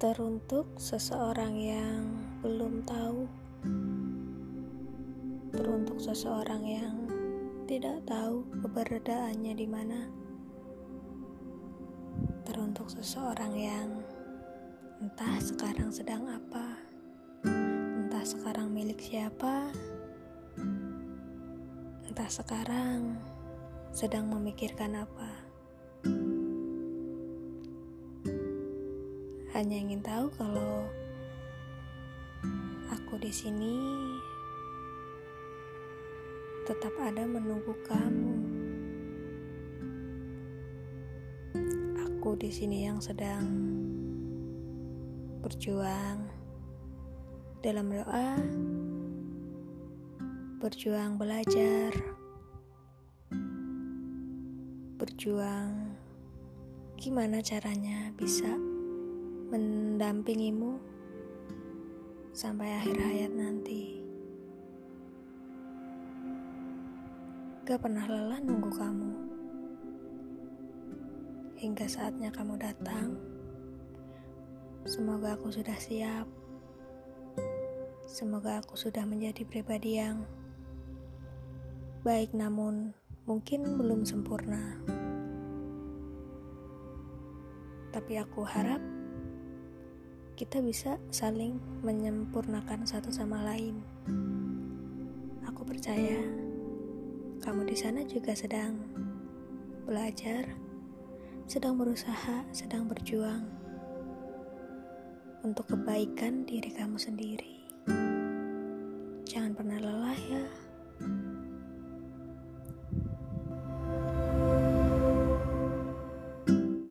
Teruntuk seseorang yang belum tahu, teruntuk seseorang yang tidak tahu keberadaannya di mana, teruntuk seseorang yang entah sekarang sedang apa, entah sekarang milik siapa, entah sekarang sedang memikirkan apa. Hanya ingin tahu kalau aku di sini tetap ada menunggu kamu. Aku di sini yang sedang berjuang dalam doa, berjuang belajar, berjuang gimana caranya bisa mendampingimu sampai akhir hayat nanti. Gak pernah lelah nunggu kamu. Hingga saatnya kamu datang, semoga aku sudah siap. Semoga aku sudah menjadi pribadi yang baik namun mungkin belum sempurna. Tapi aku harap kita bisa saling menyempurnakan satu sama lain. Aku percaya kamu di sana juga sedang belajar, sedang berusaha, sedang berjuang untuk kebaikan diri kamu sendiri. Jangan pernah lelah ya.